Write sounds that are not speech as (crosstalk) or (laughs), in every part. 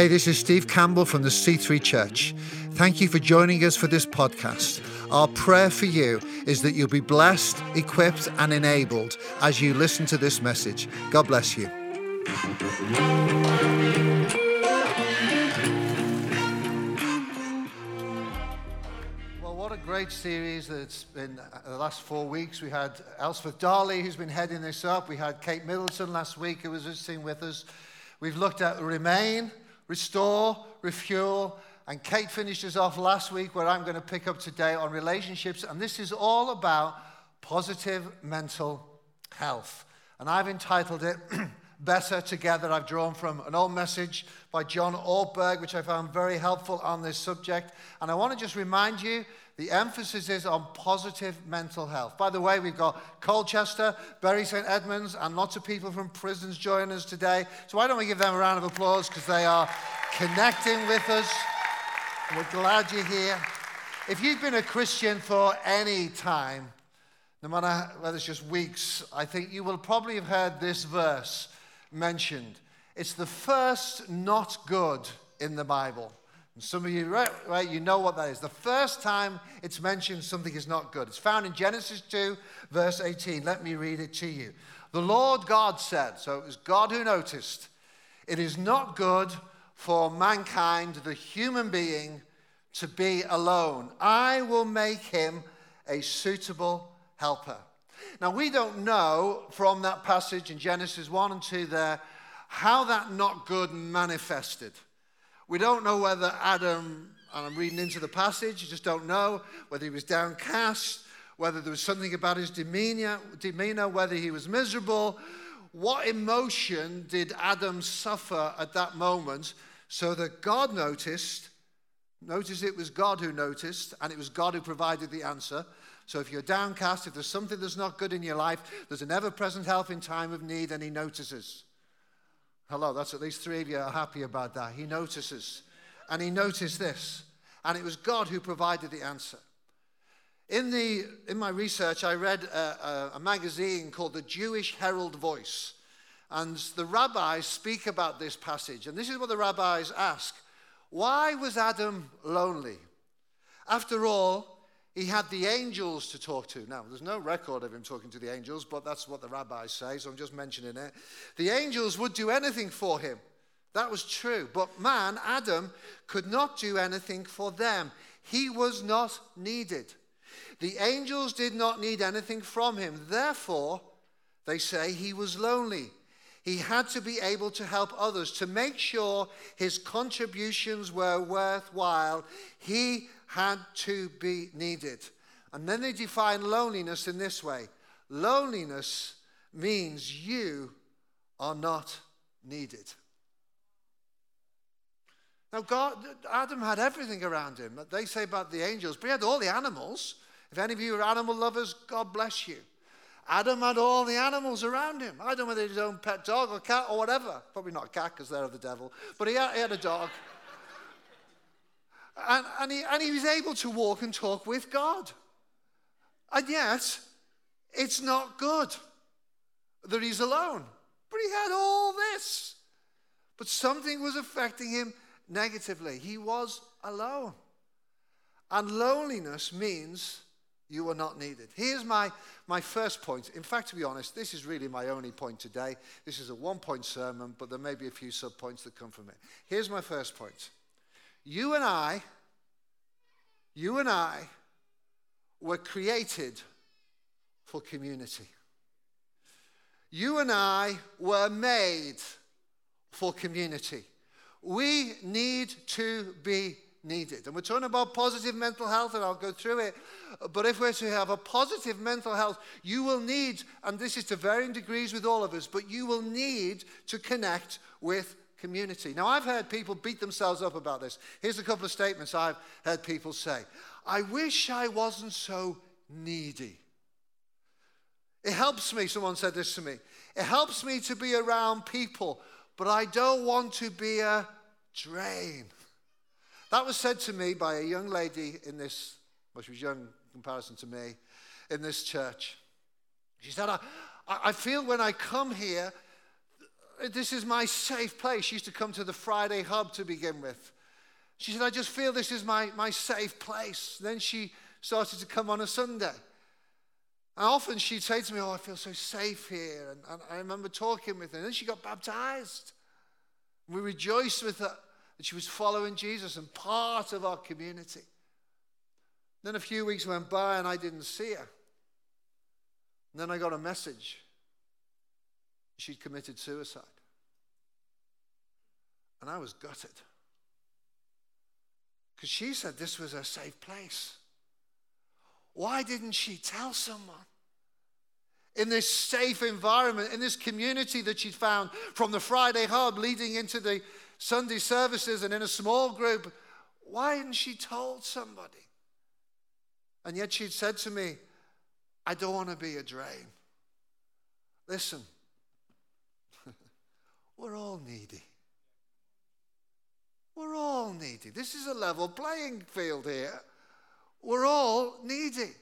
Hey, this is Steve Campbell from the C3 Church. Thank you for joining us for this podcast. Our prayer for you is that you'll be blessed, equipped, and enabled as you listen to this message. God bless you. Well, what a great series that it's been uh, the last four weeks. We had Elspeth Darley, who's been heading this up. We had Kate Middleton last week, who was visiting with us. We've looked at Remain, Restore, Refuel, and Kate finishes off last week where I'm going to pick up today on relationships. And this is all about positive mental health. And I've entitled it (clears throat) Better Together. I've drawn from an old message by John Ortberg, which I found very helpful on this subject. And I want to just remind you the emphasis is on positive mental health. By the way, we've got Colchester, Bury St. Edmunds, and lots of people from prisons joining us today. So why don't we give them a round of applause because they are connecting with us. We're glad you're here. If you've been a Christian for any time, no matter whether it's just weeks, I think you will probably have heard this verse mentioned. It's the first not good in the Bible. And some of you, right, right, you know what that is. The first time it's mentioned something is not good. It's found in Genesis 2, verse 18. Let me read it to you. The Lord God said, so it was God who noticed, it is not good for mankind, the human being, to be alone. I will make him a suitable helper. Now, we don't know from that passage in Genesis 1 and 2 there how that not good manifested. We don't know whether Adam, and I'm reading into the passage, you just don't know whether he was downcast, whether there was something about his demeanor, demeanor whether he was miserable. What emotion did Adam suffer at that moment so that God noticed? Notice it was God who noticed, and it was God who provided the answer. So if you're downcast, if there's something that's not good in your life, there's an ever present help in time of need, and He notices. Hello, that's at least three of you are happy about that. He notices. And he noticed this. And it was God who provided the answer. In, the, in my research, I read a, a, a magazine called the Jewish Herald Voice. And the rabbis speak about this passage. And this is what the rabbis ask Why was Adam lonely? After all, he had the angels to talk to. Now, there's no record of him talking to the angels, but that's what the rabbis say, so I'm just mentioning it. The angels would do anything for him. That was true. But man, Adam, could not do anything for them. He was not needed. The angels did not need anything from him. Therefore, they say he was lonely. He had to be able to help others, to make sure his contributions were worthwhile. He had to be needed. And then they define loneliness in this way loneliness means you are not needed. Now, God, Adam had everything around him. They say about the angels, but he had all the animals. If any of you are animal lovers, God bless you. Adam had all the animals around him. I don't know whether he had his own pet dog or cat or whatever. Probably not a cat because they're of the devil. But he had, he had a dog. And, and, he, and he was able to walk and talk with God. And yet, it's not good that he's alone. But he had all this. But something was affecting him negatively. He was alone. And loneliness means you are not needed. Here's my, my first point. In fact, to be honest, this is really my only point today. This is a one point sermon, but there may be a few sub points that come from it. Here's my first point you and I, you and I were created for community. You and I were made for community. We need to be needed. And we're talking about positive mental health, and I'll go through it. But if we're to have a positive mental health, you will need, and this is to varying degrees with all of us, but you will need to connect with community. Now, I've heard people beat themselves up about this. Here's a couple of statements I've heard people say I wish I wasn't so needy. It helps me, someone said this to me. It helps me to be around people, but I don't want to be a drain. That was said to me by a young lady in this, well, she was young in comparison to me, in this church. She said, I, I feel when I come here, this is my safe place. She used to come to the Friday hub to begin with. She said, I just feel this is my, my safe place. Then she started to come on a Sunday. And often she'd say to me, Oh, I feel so safe here. And, and I remember talking with her. And then she got baptized. We rejoiced with her that she was following Jesus and part of our community. Then a few weeks went by and I didn't see her. And then I got a message. She'd committed suicide. And I was gutted. Because she said this was a safe place. Why didn't she tell someone? In this safe environment, in this community that she'd found from the Friday hub leading into the Sunday services and in a small group, why hadn't she told somebody? And yet she'd said to me, I don't want to be a drain. Listen, we're all needy. We're all needy. This is a level playing field here. We're all needy.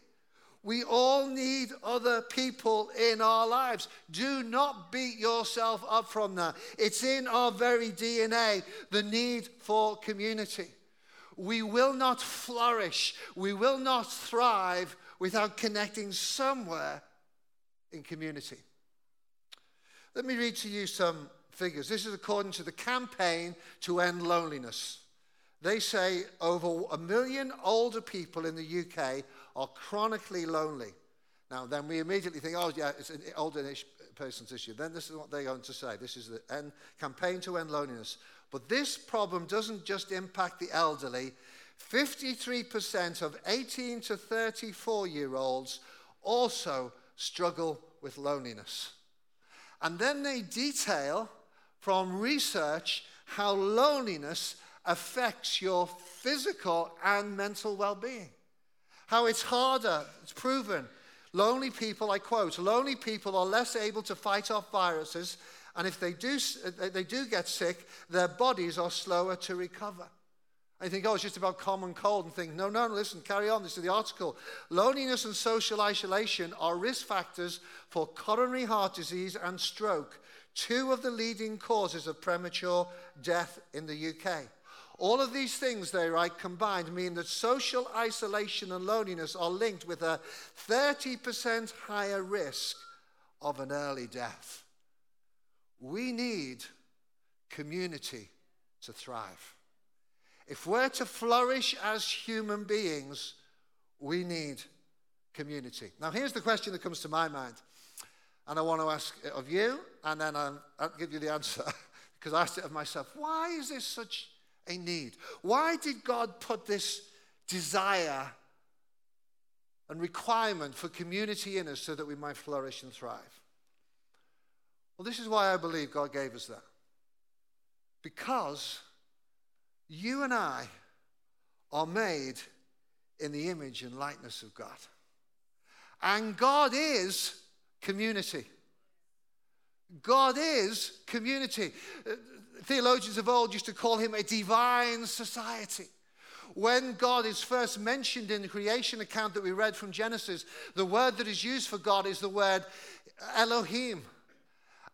We all need other people in our lives. Do not beat yourself up from that. It's in our very DNA, the need for community. We will not flourish, we will not thrive without connecting somewhere in community. Let me read to you some figures. This is according to the campaign to end loneliness. They say over a million older people in the UK are chronically lonely. Now, then we immediately think, oh, yeah, it's an older person's issue. Then this is what they're going to say. This is the end, campaign to end loneliness. But this problem doesn't just impact the elderly. 53% of 18 to 34 year olds also struggle with loneliness. And then they detail from research how loneliness affects your physical and mental well being. How it's harder, it's proven. Lonely people, I quote, lonely people are less able to fight off viruses, and if they do, they do get sick, their bodies are slower to recover. I you think, oh, it's just about common cold, and think, no, no, listen, carry on. This is the article. Loneliness and social isolation are risk factors for coronary heart disease and stroke, two of the leading causes of premature death in the UK. All of these things, they write, combined mean that social isolation and loneliness are linked with a 30% higher risk of an early death. We need community to thrive. If we're to flourish as human beings, we need community. Now, here's the question that comes to my mind, and I want to ask of you, and then I'll, I'll give you the answer (laughs) because I asked it of myself. Why is this such a need. Why did God put this desire and requirement for community in us so that we might flourish and thrive? Well, this is why I believe God gave us that. Because you and I are made in the image and likeness of God. And God is community. God is community uh, theologians of old used to call him a divine society. When God is first mentioned in the creation account that we read from Genesis, the word that is used for God is the word Elohim.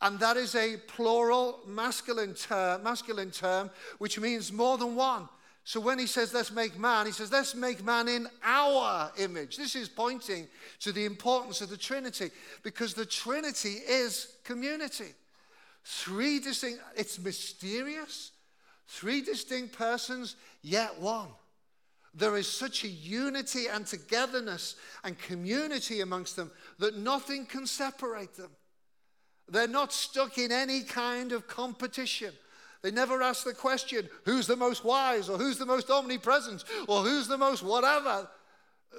And that is a plural masculine term, masculine term, which means more than one. So when he says, let's make man, he says, let's make man in our image. This is pointing to the importance of the Trinity because the Trinity is community. Three distinct, it's mysterious. Three distinct persons, yet one. There is such a unity and togetherness and community amongst them that nothing can separate them. They're not stuck in any kind of competition. They never ask the question, who's the most wise or who's the most omnipresent or who's the most whatever.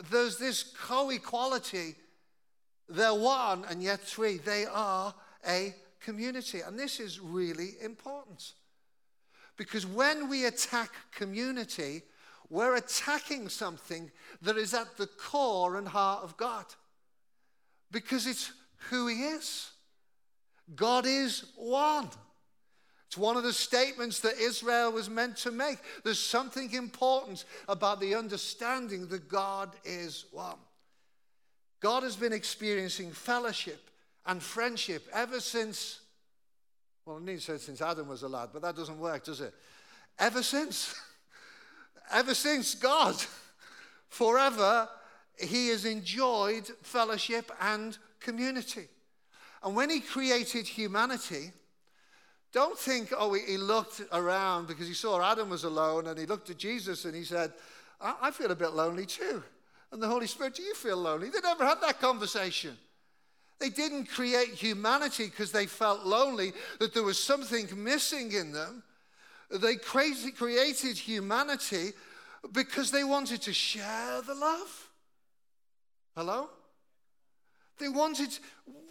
There's this co equality. They're one and yet three. They are a community. And this is really important. Because when we attack community, we're attacking something that is at the core and heart of God. Because it's who He is. God is one. It's one of the statements that Israel was meant to make. There's something important about the understanding that God is one. God has been experiencing fellowship and friendship ever since Well, I need to say since Adam was a lad, but that doesn't work, does it? Ever since. (laughs) Ever since God, (laughs) forever, he has enjoyed fellowship and community. And when he created humanity, don't think, oh, he looked around because he saw Adam was alone and he looked at Jesus and he said, I, feel a bit lonely too. And the Holy Spirit, do you feel lonely? They never had that conversation. They didn't create humanity because they felt lonely, that there was something missing in them. They created humanity because they wanted to share the love. Hello? They wanted,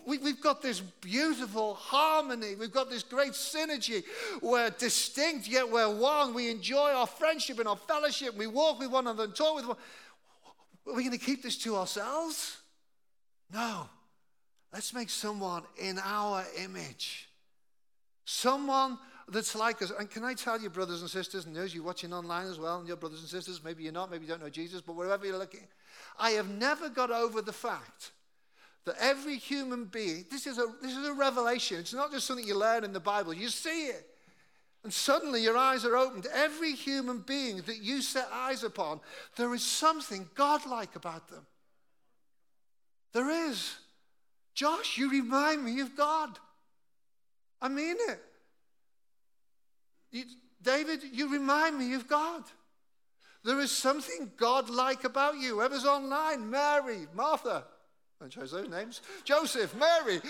we, have got this beautiful harmony. We've got this great synergy. We're distinct, yet we're one. We enjoy our friendship and our fellowship. We walk with one another and talk with one. Are we going to keep this to ourselves? No. Let's make someone in our image. Someone that's like us. And can I tell you, brothers and sisters, and those you watching online as well, and your brothers and sisters, maybe you're not, maybe you don't know Jesus, but wherever you're looking, I have never got over the fact that every human being, this is a, this is a revelation. It's not just something you learn in the Bible, you see it. And suddenly your eyes are opened. Every human being that you set eyes upon, there is something godlike about them. There is. Josh, you remind me of God. I mean it. You, David, you remind me of God. There is something God-like about you. Whoever's online, Mary, Martha, I chose those names, Joseph, Mary,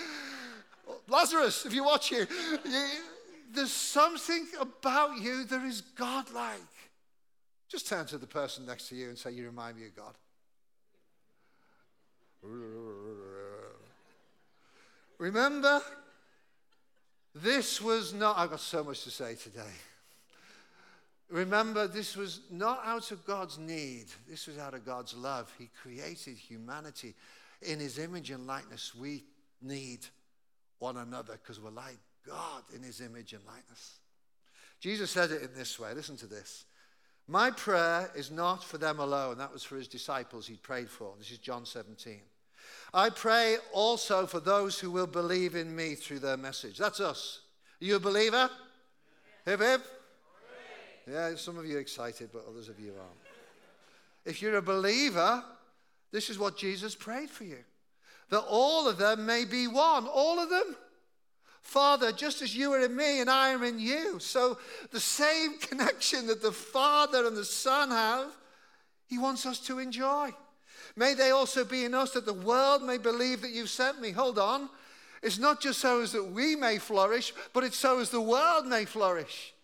Lazarus, if you watch watching, you, there's something about you that is God-like. Just turn to the person next to you and say, you remind me of God. Remember, this was not, I've got so much to say today. Remember, this was not out of God's need, this was out of God's love. He created humanity in his image and likeness. We need one another because we're like God in his image and likeness. Jesus said it in this way listen to this. My prayer is not for them alone. That was for his disciples he prayed for. This is John 17. I pray also for those who will believe in me through their message. That's us. Are you a believer? Hip hip. Yeah, some of you are excited, but others of you aren't. If you're a believer, this is what Jesus prayed for you that all of them may be one. All of them. Father, just as you are in me and I am in you. So the same (laughs) connection that the Father and the Son have, He wants us to enjoy. May they also be in us that the world may believe that you've sent me. Hold on. It's not just so as that we may flourish, but it's so as the world may flourish.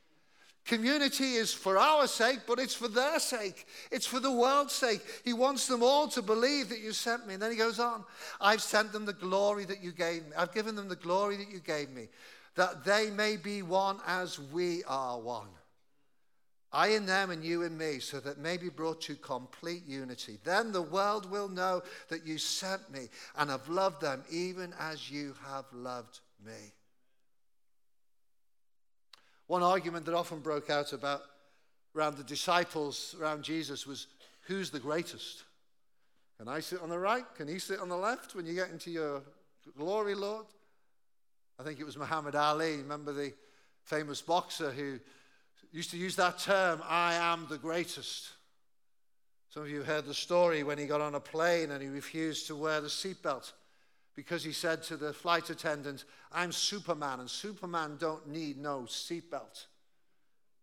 Community is for our sake, but it's for their sake. It's for the world's sake. He wants them all to believe that you sent me. And then he goes on I've sent them the glory that you gave me. I've given them the glory that you gave me, that they may be one as we are one. I in them and you in me, so that may be brought to complete unity. Then the world will know that you sent me and have loved them even as you have loved me. One argument that often broke out about around the disciples, around Jesus, was who's the greatest? Can I sit on the right? Can he sit on the left when you get into your glory, Lord? I think it was Muhammad Ali. Remember the famous boxer who used to use that term, I am the greatest. Some of you heard the story when he got on a plane and he refused to wear the seatbelt because he said to the flight attendant, I'm Superman, and Superman don't need no seatbelt.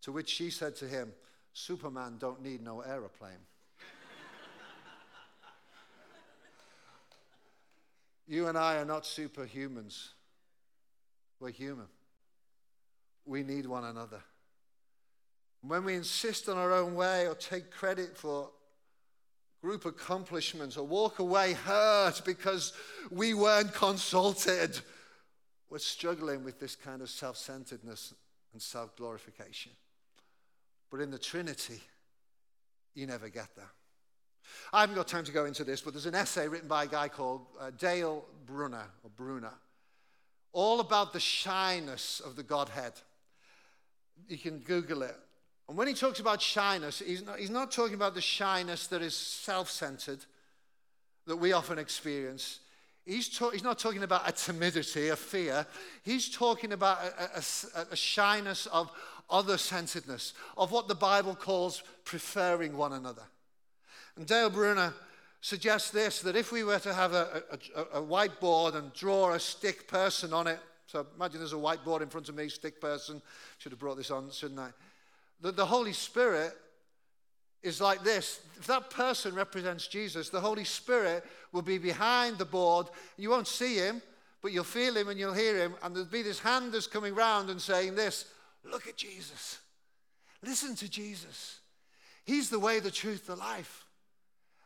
To which she said to him, Superman don't need no aeroplane. (laughs) you and I are not superhumans. We're human. We need one another. When we insist on our own way or take credit for group accomplishments or walk away hurt because we weren't consulted, we're struggling with this kind of self centeredness and self glorification. But in the Trinity, you never get there. I haven't got time to go into this, but there's an essay written by a guy called uh, Dale Bruner, or Bruner, all about the shyness of the Godhead. You can Google it. And when he talks about shyness, he's not, he's not talking about the shyness that is self centered, that we often experience. He's, he's not talking about a timidity, a fear. He's talking about a, a, a shyness of other centeredness, of what the Bible calls preferring one another. And Dale Bruner suggests this that if we were to have a, a, whiteboard and draw a stick person on it, so imagine there's a whiteboard in front of me, stick person, should have brought this on, shouldn't I? That the Holy Spirit is like this. If that person represents Jesus, the Holy Spirit will be behind the board. You won't see him, but you'll feel him and you'll hear him. And there'll be this hand that's coming round and saying this Look at Jesus. Listen to Jesus. He's the way, the truth, the life.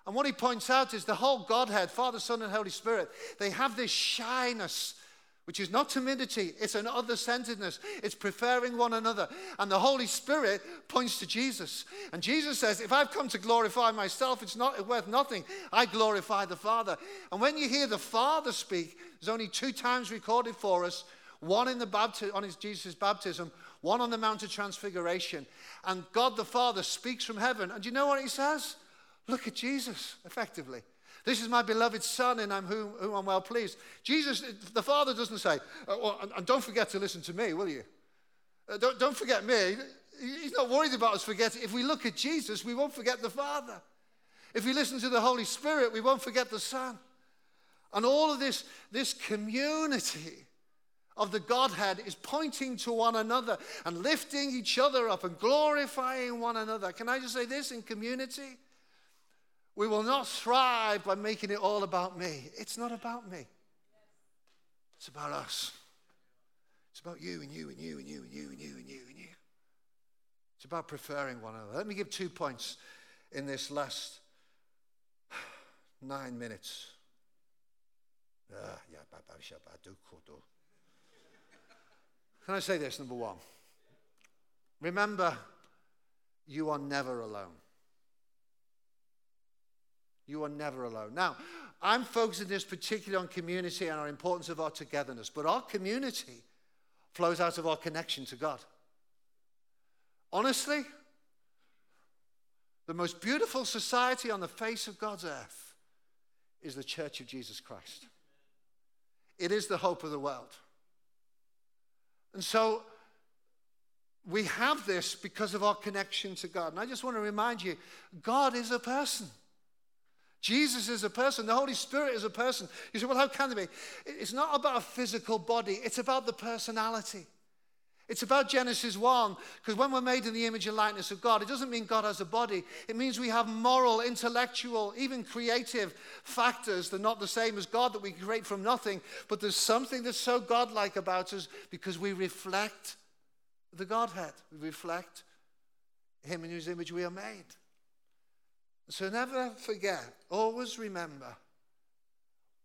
And what he points out is the whole Godhead, Father, Son, and Holy Spirit, they have this shyness which is not timidity, it's an other centeredness. It's preferring one another. And the Holy Spirit points to Jesus. And Jesus says, If I've come to glorify myself, it's not worth nothing. I glorify the Father. And when you hear the Father speak, there's only two times recorded for us one in the baptism, on his Jesus' baptism, one on the Mount of Transfiguration. And God the Father speaks from heaven. And do you know what he says? Look at Jesus, effectively. This is my beloved Son, and I'm whom, whom I'm well pleased. Jesus, the Father doesn't say, oh, well, and don't forget to listen to me, will you? Uh, don't, don't forget me. He's not worried about us forgetting. If we look at Jesus, we won't forget the Father. If we listen to the Holy Spirit, we won't forget the Son. And all of this, this community of the Godhead is pointing to one another and lifting each other up and glorifying one another. Can I just say this in community? We will not thrive by making it all about me. It's not about me, it's about us. It's about you and you and you and you and you and you and you and you. It's about preferring one another. Let me give two points in this last nine minutes. Ah, Can I say this, number one? Remember, you are never alone. You are never alone. Now, I'm focusing this particularly on community and our importance of our togetherness, but our community flows out of our connection to God. Honestly, the most beautiful society on the face of God's earth is the Church of Jesus Christ. It is the hope of the world. And so we have this because of our connection to God. And I just want to remind you God is a person. Jesus is a person. The Holy Spirit is a person. You say, well, how can they be? It's not about a physical body, it's about the personality. It's about Genesis 1, because when we're made in the image and likeness of God, it doesn't mean God has a body. It means we have moral, intellectual, even creative factors. They're not the same as God that we create from nothing, but there's something that's so godlike about us because we reflect the Godhead. We reflect Him in whose image we are made. So never forget, always remember,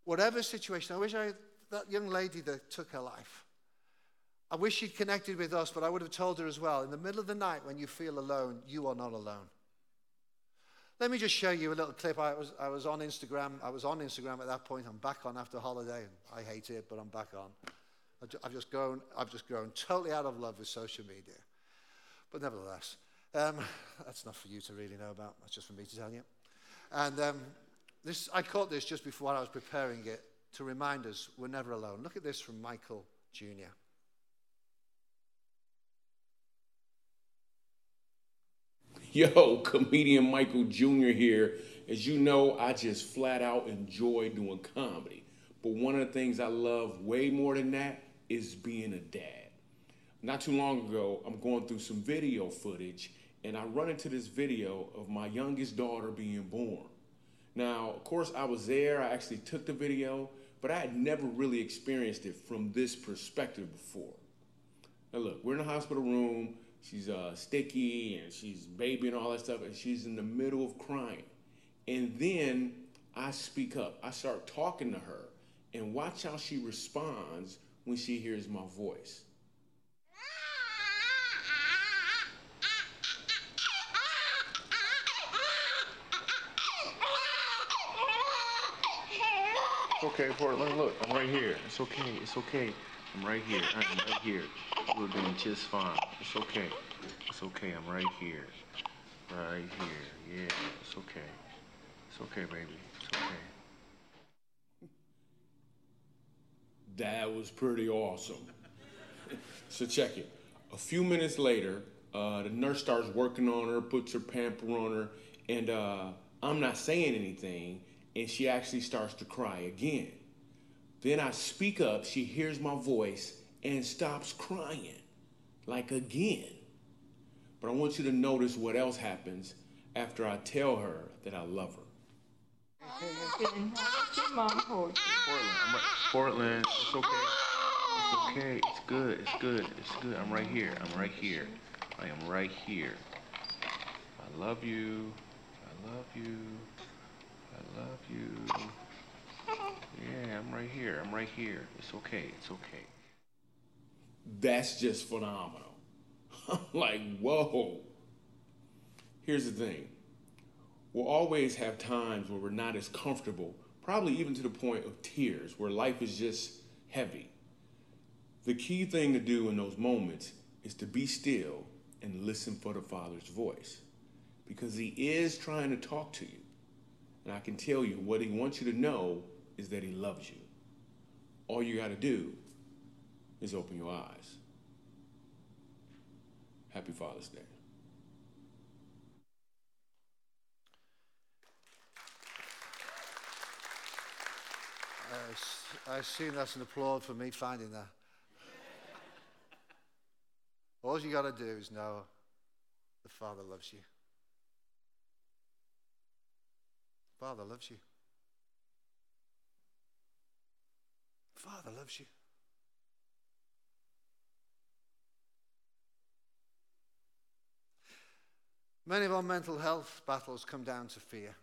whatever situation, I wish I, that young lady that took her life, I wish she'd connected with us, but I would have told her as well in the middle of the night when you feel alone, you are not alone. Let me just show you a little clip. I was, I was on Instagram. I was on Instagram at that point. I'm back on after holiday, I hate it, but I'm back on. I've just grown, I've just grown totally out of love with social media. But nevertheless, um, that's not for you to really know about. That's just for me to tell you. And um, this, I caught this just before I was preparing it to remind us we're never alone. Look at this from Michael Jr. Yo, comedian Michael Jr. here. As you know, I just flat out enjoy doing comedy. But one of the things I love way more than that is being a dad. Not too long ago, I'm going through some video footage and I run into this video of my youngest daughter being born. Now, of course, I was there, I actually took the video, but I had never really experienced it from this perspective before. Now, look, we're in the hospital room, she's uh, sticky and she's baby and all that stuff, and she's in the middle of crying. And then I speak up, I start talking to her, and watch how she responds when she hears my voice. Okay, Portland. Look, I'm right here. It's okay. It's okay. I'm right here. I'm right here. We're doing just fine. It's okay. It's okay. I'm right here. Right here. Yeah. It's okay. It's okay, baby. It's okay. That was pretty awesome. (laughs) so check it. A few minutes later, uh, the nurse starts working on her, puts her pamper on her, and uh, I'm not saying anything, and she actually starts to cry again. Then I speak up, she hears my voice, and stops crying, like again. But I want you to notice what else happens after I tell her that I love her. Portland. Portland, it's okay. It's okay. It's good. It's good. It's good. I'm right here. I'm right here. I am right here. I love you. I love you. I love you. Yeah, I'm right here. I'm right here. It's okay. It's okay. That's just phenomenal. I'm (laughs) like, whoa. Here's the thing we'll always have times where we're not as comfortable, probably even to the point of tears, where life is just heavy. The key thing to do in those moments is to be still and listen for the Father's voice because He is trying to talk to you. And I can tell you what He wants you to know is that He loves you. All you got to do is open your eyes. Happy Father's Day. I assume that's an applaud for me finding that. All you got to do is know the Father loves you. Father loves you. Father loves you. Many of our mental health battles come down to fear.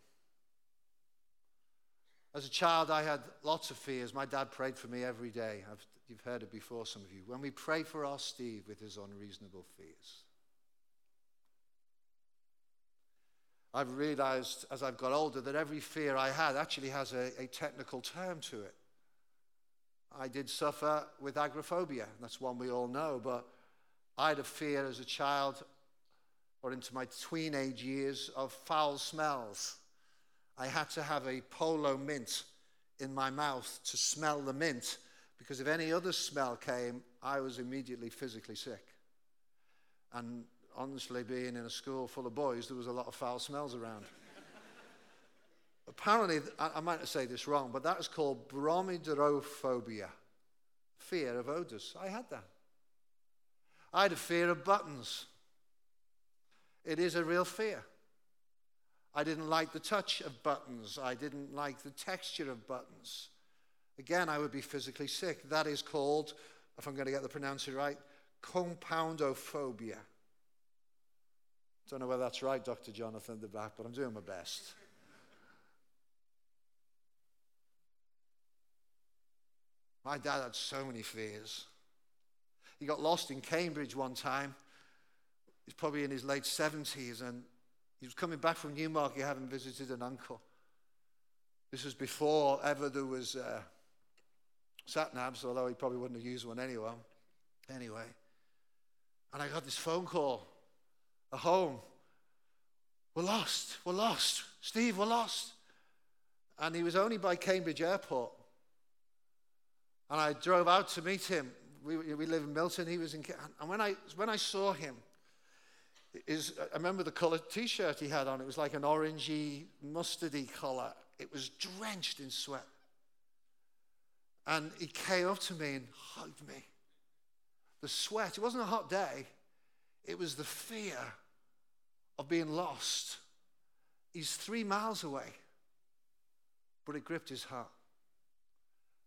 As a child, I had lots of fears. My dad prayed for me every day. I've, you've heard it before, some of you. When we pray for our Steve with his unreasonable fears. I've realized as I've got older that every fear I had actually has a, a technical term to it. I did suffer with agoraphobia. That's one we all know, but I had a fear as a child or into my teenage years of foul smells. I had to have a polo mint in my mouth to smell the mint because if any other smell came, I was immediately physically sick. And honestly, being in a school full of boys, there was a lot of foul smells around. (laughs) Apparently, I, might say this wrong, but that is called bromidrophobia, fear of odors. I had that. I had a fear of buttons. It is a real fear. I didn't like the touch of buttons. I didn't like the texture of buttons. Again, I would be physically sick. That is called, if I'm going to get the pronunciation right, koumpounophobia. Don't know whether that's right, Dr. Jonathan the back, but I'm doing my best. My dad had so many fears. He got lost in Cambridge one time. He's probably in his late 70s, and he was coming back from Newmarket having visited an uncle. This was before ever there was uh, sat navs, although he probably wouldn't have used one anyway. Anyway, and I got this phone call at home. We're lost. We're lost. Steve, we're lost. And he was only by Cambridge Airport. And I drove out to meet him. We, we live in Milton. He was in. And when I, when I saw him, is I remember the color t-shirt he had on. It was like an orangey, mustardy color. It was drenched in sweat. And he came up to me and hugged me. The sweat, it wasn't a hot day. It was the fear of being lost. He's three miles away. But it gripped his heart.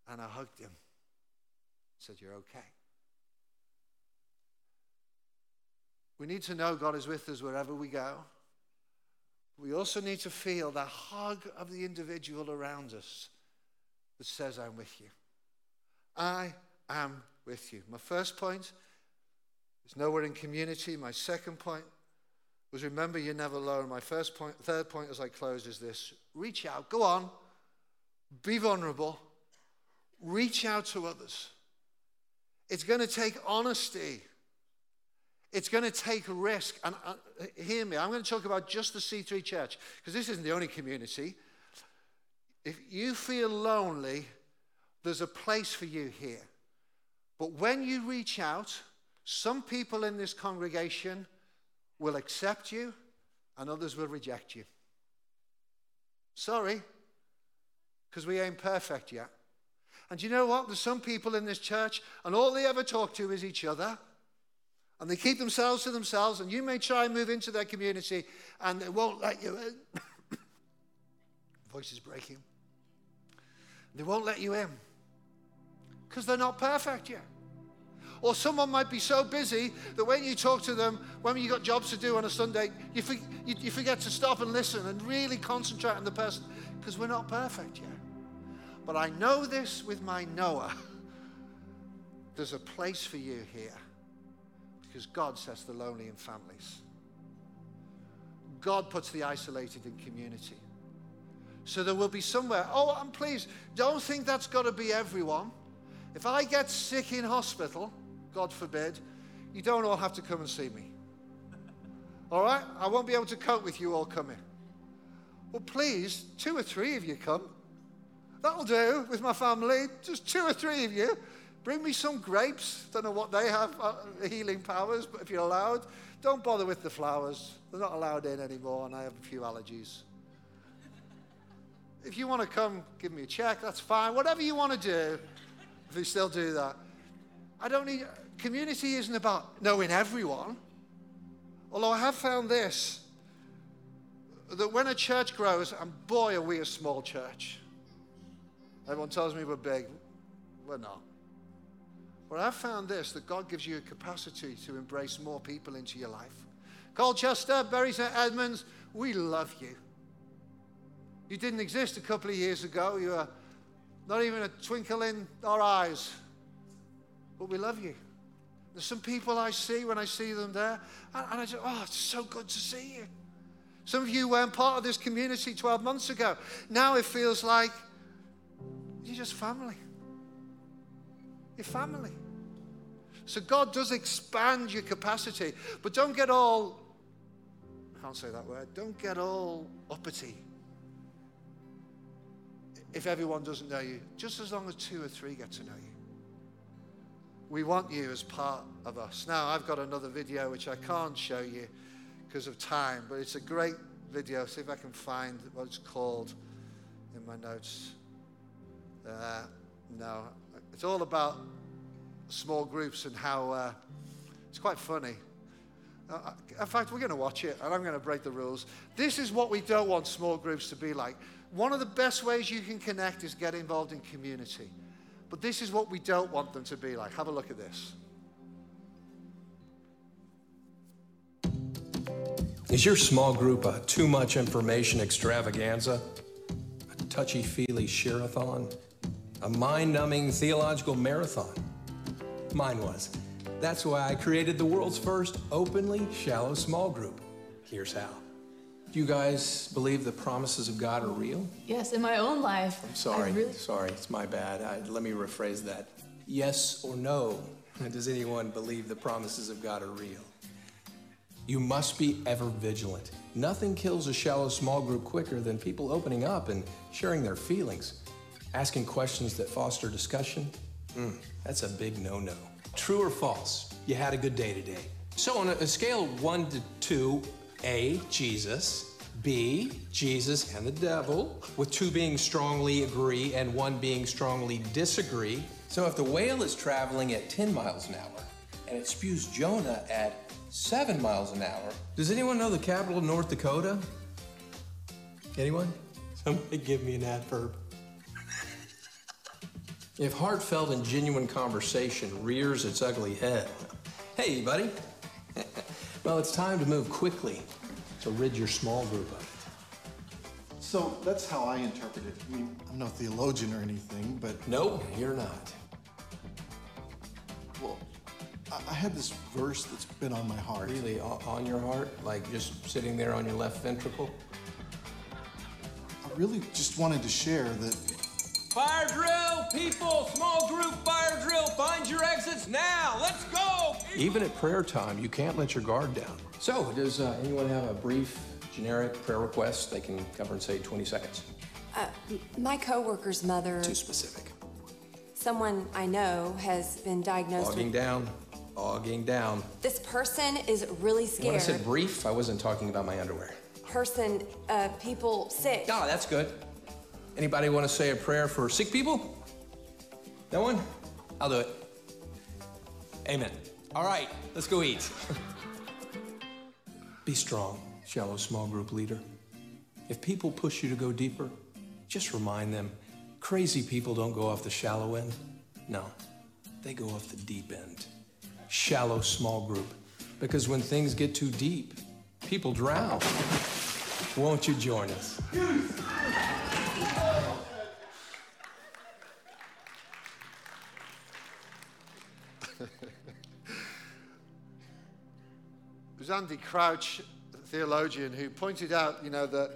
And I hugged him. Said, You're okay. We need to know God is with us wherever we go. We also need to feel the hug of the individual around us that says, I'm with you. I am with you. My first point is nowhere in community. My second point was remember you're never alone. My first point, third point as I close is this reach out. Go on. Be vulnerable. Reach out to others. It's going to take honesty. It's going to take risk. And uh, hear me, I'm going to talk about just the C3 church because this isn't the only community. If you feel lonely, There's a place for you here. But when you reach out, some people in this congregation will accept you and others will reject you. Sorry, because we ain't perfect yet. And you know what? There's some people in this church, and all they ever talk to is each other. And they keep themselves to themselves, and you may try and move into their community, and they won't let you in. (coughs) Voice is breaking. They won't let you in because they're not perfect yet. Or someone might be so busy that when you talk to them, when you've got jobs to do on a Sunday, you, for, you, you forget to stop and listen and really concentrate on the person because we're not perfect yet. But I know this with my Noah. (laughs) There's a place for you here because God sets the lonely in families. God puts the isolated in community. So there will be somewhere. Oh, and please, don't think that's got to be everyone. If I get sick in hospital, God forbid, you don't all have to come and see me. All right? I won't be able to cope with you all coming. Well, please, two or three of you come. That'll do with my family. Just two or three of you. Bring me some grapes. Don't know what they have, uh, healing powers, but if you're allowed, don't bother with the flowers. They're not allowed in anymore, and I have a few allergies. If you want to come, give me a check, that's fine. Whatever you want to do, if you still do that. I don't need, community isn't about knowing everyone. Although I have found this that when a church grows, and boy, are we a small church. Everyone tells me we're big. We're not. But I've found this that God gives you a capacity to embrace more people into your life. Colchester, Bury St. Edmunds, we love you. You didn't exist a couple of years ago. You were not even a twinkle in our eyes. But we love you. There's some people I see when I see them there, and, and I just, oh, it's so good to see you. Some of you weren't part of this community 12 months ago. Now it feels like you're just family. You're family. So God does expand your capacity, but don't get all, I can't say that word, don't get all uppity if everyone doesn't know you, just as long as two or three get to know you. We want you as part of us. Now, I've got another video which I can't show you because of time, but it's a great video. See if I can find what it's called in my notes. Uh, no, it's all about small groups and how uh, it's quite funny. Uh, in fact, we're going to watch it and I'm going to break the rules. This is what we don't want small groups to be like. One of the best ways you can connect is get involved in community. But this is what we don't want them to be like. Have a look at this. Is your small group a too much information extravaganza? A touchy feely share-a-thon? A mind numbing theological marathon? Mine was. That's why I created the world's first openly shallow small group. Here's how. Do you guys believe the promises of God are real? Yes, in my own life. I'm sorry. Really... Sorry, it's my bad. I, let me rephrase that. Yes or no? Does anyone believe the promises of God are real? You must be ever vigilant. Nothing kills a shallow small group quicker than people opening up and sharing their feelings. Asking questions that foster discussion, mm, that's a big no no. True or false? You had a good day today. So, on a, scale of one to two, A, Jesus, B, Jesus and the devil, with two being strongly agree and one being strongly disagree. So, if the whale is traveling at 10 miles an hour and it spews Jonah at 7 miles an hour, does anyone know the capital of North Dakota? Anyone? Somebody give me an adverb. If heartfelt and genuine conversation rears its ugly head, hey, buddy. (laughs) well, it's time to move quickly to rid your small group of it. So that's how I interpret it. I mean, I'm no theologian or anything, but. No, you're not. Well, I had this verse that's been on my heart. Really, on your heart? Like just sitting there on your left ventricle? I really just wanted to share that Fire drill, people, small group fire drill. Find your exits now. Let's go. People. Even at prayer time, you can't let your guard down. So, does uh, anyone have a brief, generic prayer request they can cover in, say, 20 seconds? Uh, my coworker's mother. Too specific. someone I know has been diagnosed Bogging with. down, bogging down. This person is really When I said brief, I wasn't talking about my underwear. person, uh, people sick. Ah, that's good. Anybody want to say a prayer for sick people? No one? I'll do it. Amen. All right, let's go eat. (laughs) Be strong, shallow small group leader. If people push you to go deeper, just remind them crazy people don't go off the shallow end. No, they go off the deep end. Shallow small group. Because when things get too deep, people drown. Won't you join us? It was Andy Crouch, the theologian, who pointed out, you know, that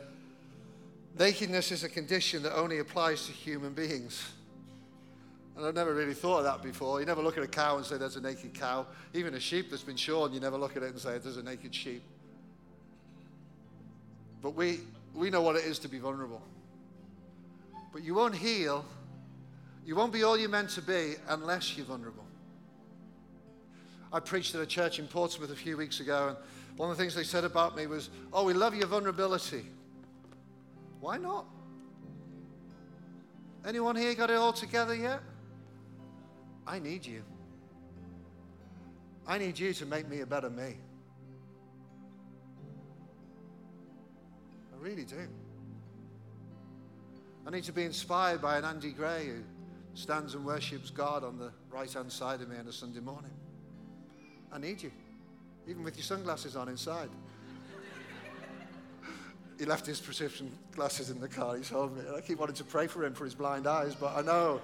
nakedness is a condition that only applies to human beings. And I've never really thought of that before. You never look at a cow and say there's a naked cow. Even a sheep that's been shorn, you never look at it and say there's a naked sheep. But we, we know what it is to be vulnerable. But you won't heal, you won't be all you're meant to be unless you're vulnerable. I preached at a church in Portsmouth a few weeks ago, and one of the things they said about me was, Oh, we love your vulnerability. Why not? Anyone here got it all together yet? I need you. I need you to make me a better me. I really do. I need to be inspired by an Andy Gray who stands and worships God on the right hand side of me on a Sunday morning. I need you, even with your sunglasses on inside. (laughs) he left his prescription glasses in the car. He told me. I keep wanting to pray for him for his blind eyes, but I know.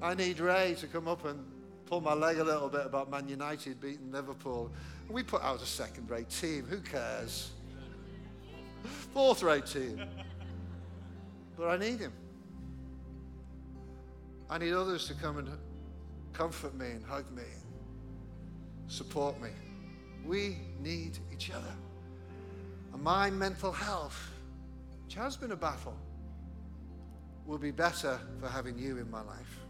I need Ray to come up and pull my leg a little bit about Man United beating Liverpool. We put out a second rate team. Who cares? Fourth rate team. But I need him. I need others to come and comfort me and hug me, support me. We need each other. And my mental health, which has been a battle, will be better for having you in my life.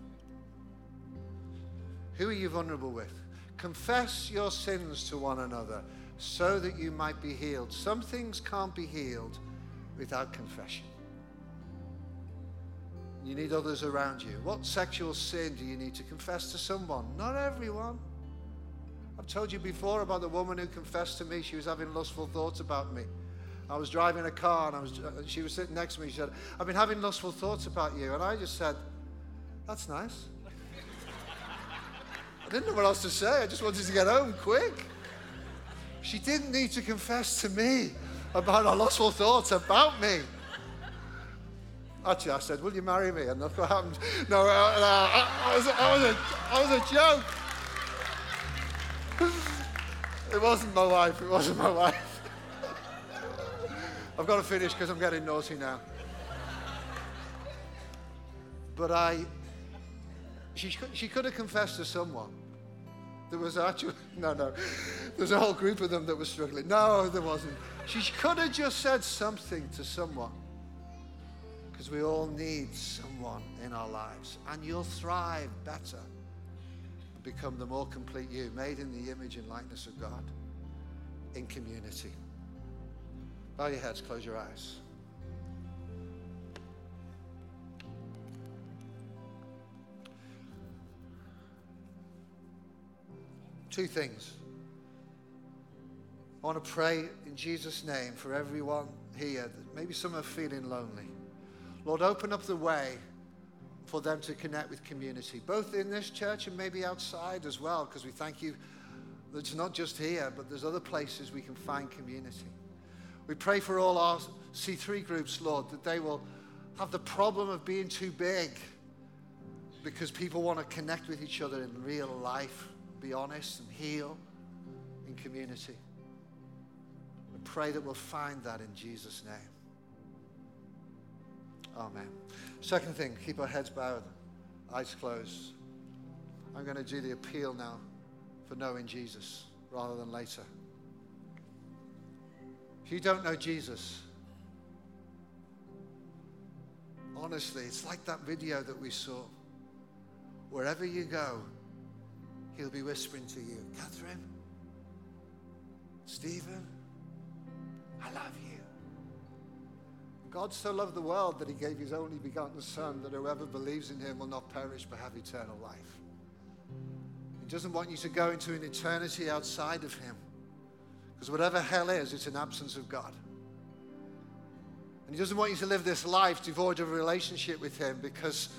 Who are you vulnerable with? Confess your sins to one another so that you might be healed. Some things can't be healed without confession. You need others around you. What sexual sin do you need to confess to someone? Not everyone. I've told you before about the woman who confessed to me she was having lustful thoughts about me. I was driving a car and I was, uh, she was sitting next to me. She said, I've been having lustful thoughts about you. And I just said, That's nice. (laughs) I didn't know what else to say. I just wanted to get home quick. She didn't need to confess to me about her lustful thoughts about me. Actually, I said, Will you marry me? And look what happened. No, uh, no I, I, was, I, was a, I was a joke. It wasn't my wife. It wasn't my wife. I've got to finish because I'm getting naughty now. But I, she, she could have confessed to someone. There was actually, (laughs) no, no. There's a whole group of them that was struggling. No, there wasn't. She could have just said something to someone. Because we all need someone in our lives. And you'll thrive better and become the more complete you, made in the image and likeness of God in community. Bow your heads, close your eyes. Two things. I want to pray in Jesus' name for everyone here maybe some are feeling lonely. Lord, open up the way for them to connect with community, both in this church and maybe outside as well, because we thank you that it's not just here, but there's other places we can find community. We pray for all our C3 groups, Lord, that they will have the problem of being too big because people want to connect with each other in real life, be honest and heal in community. We pray that we'll find that in Jesus' name. Amen. Second thing, keep our heads bowed, eyes closed. I'm going to do the appeal now for knowing Jesus rather than later. If you don't know Jesus, Honestly, it's like that video that we saw. Wherever you go, he'll be whispering to you, Catherine, Stephen, I love you. God so loved the world that he gave his only begotten Son, that whoever believes in him will not perish but have eternal life. He doesn't want you to go into an eternity outside of him. Because whatever hell is, it's an absence of God. And he doesn't want you to live this life devoid of a relationship with him because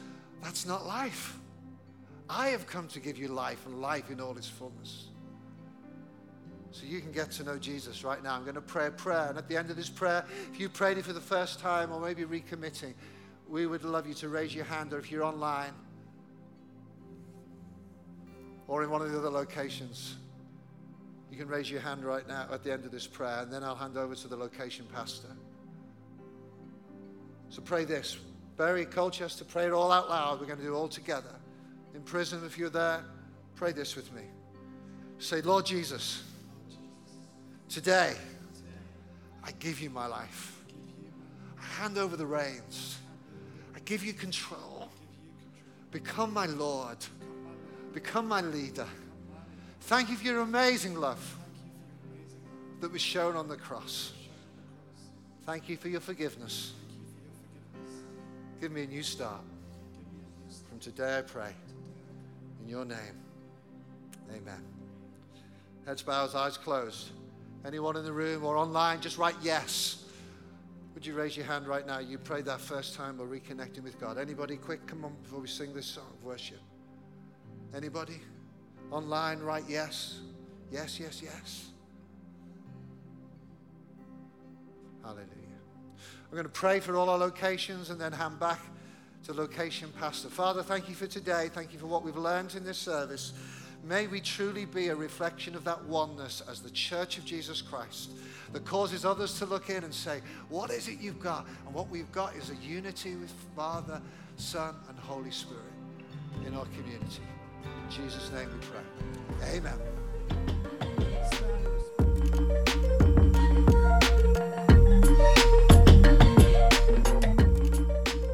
that's not life. I have come to give you life and life in all its fullness. So you can get to know Jesus right now. I'm going to pray a prayer. And at the end of this prayer, if you prayed it for the first time or maybe recommitting, we would love you to raise your hand. Or if you're online or in one of the other locations, you can raise your hand right now at the end of this prayer. And then I'll hand over to the location pastor. So pray this. Bury, Colchester, pray it all out loud. We're going to do it all together. In prison, if you're there, pray this with me. Say, Lord Jesus, today I give you my life. I hand over the reins. I give you control. Become my Lord. Become my leader. Thank you for your amazing love that was shown on the cross. Thank you for your forgiveness. Give me a new start. From today I pray. Your name. Amen. Heads bowed, eyes closed. Anyone in the room or online, just write yes. Would you raise your hand right now? You prayed that first time or reconnecting with God. Anybody quick? Come on before we sing this song of worship. Anybody? Online, write yes. Yes, yes, yes. Hallelujah. I'm going to pray for all our locations and then hand back to location pastor. Father, thank you for today. Thank you for what we've learned in this service. May we truly be a reflection of that oneness as the church of Jesus Christ that causes others to look in and say, What is it you've got? And what we've got is a unity with Father, Son, and Holy Spirit in our community. In Jesus' name we pray. Amen.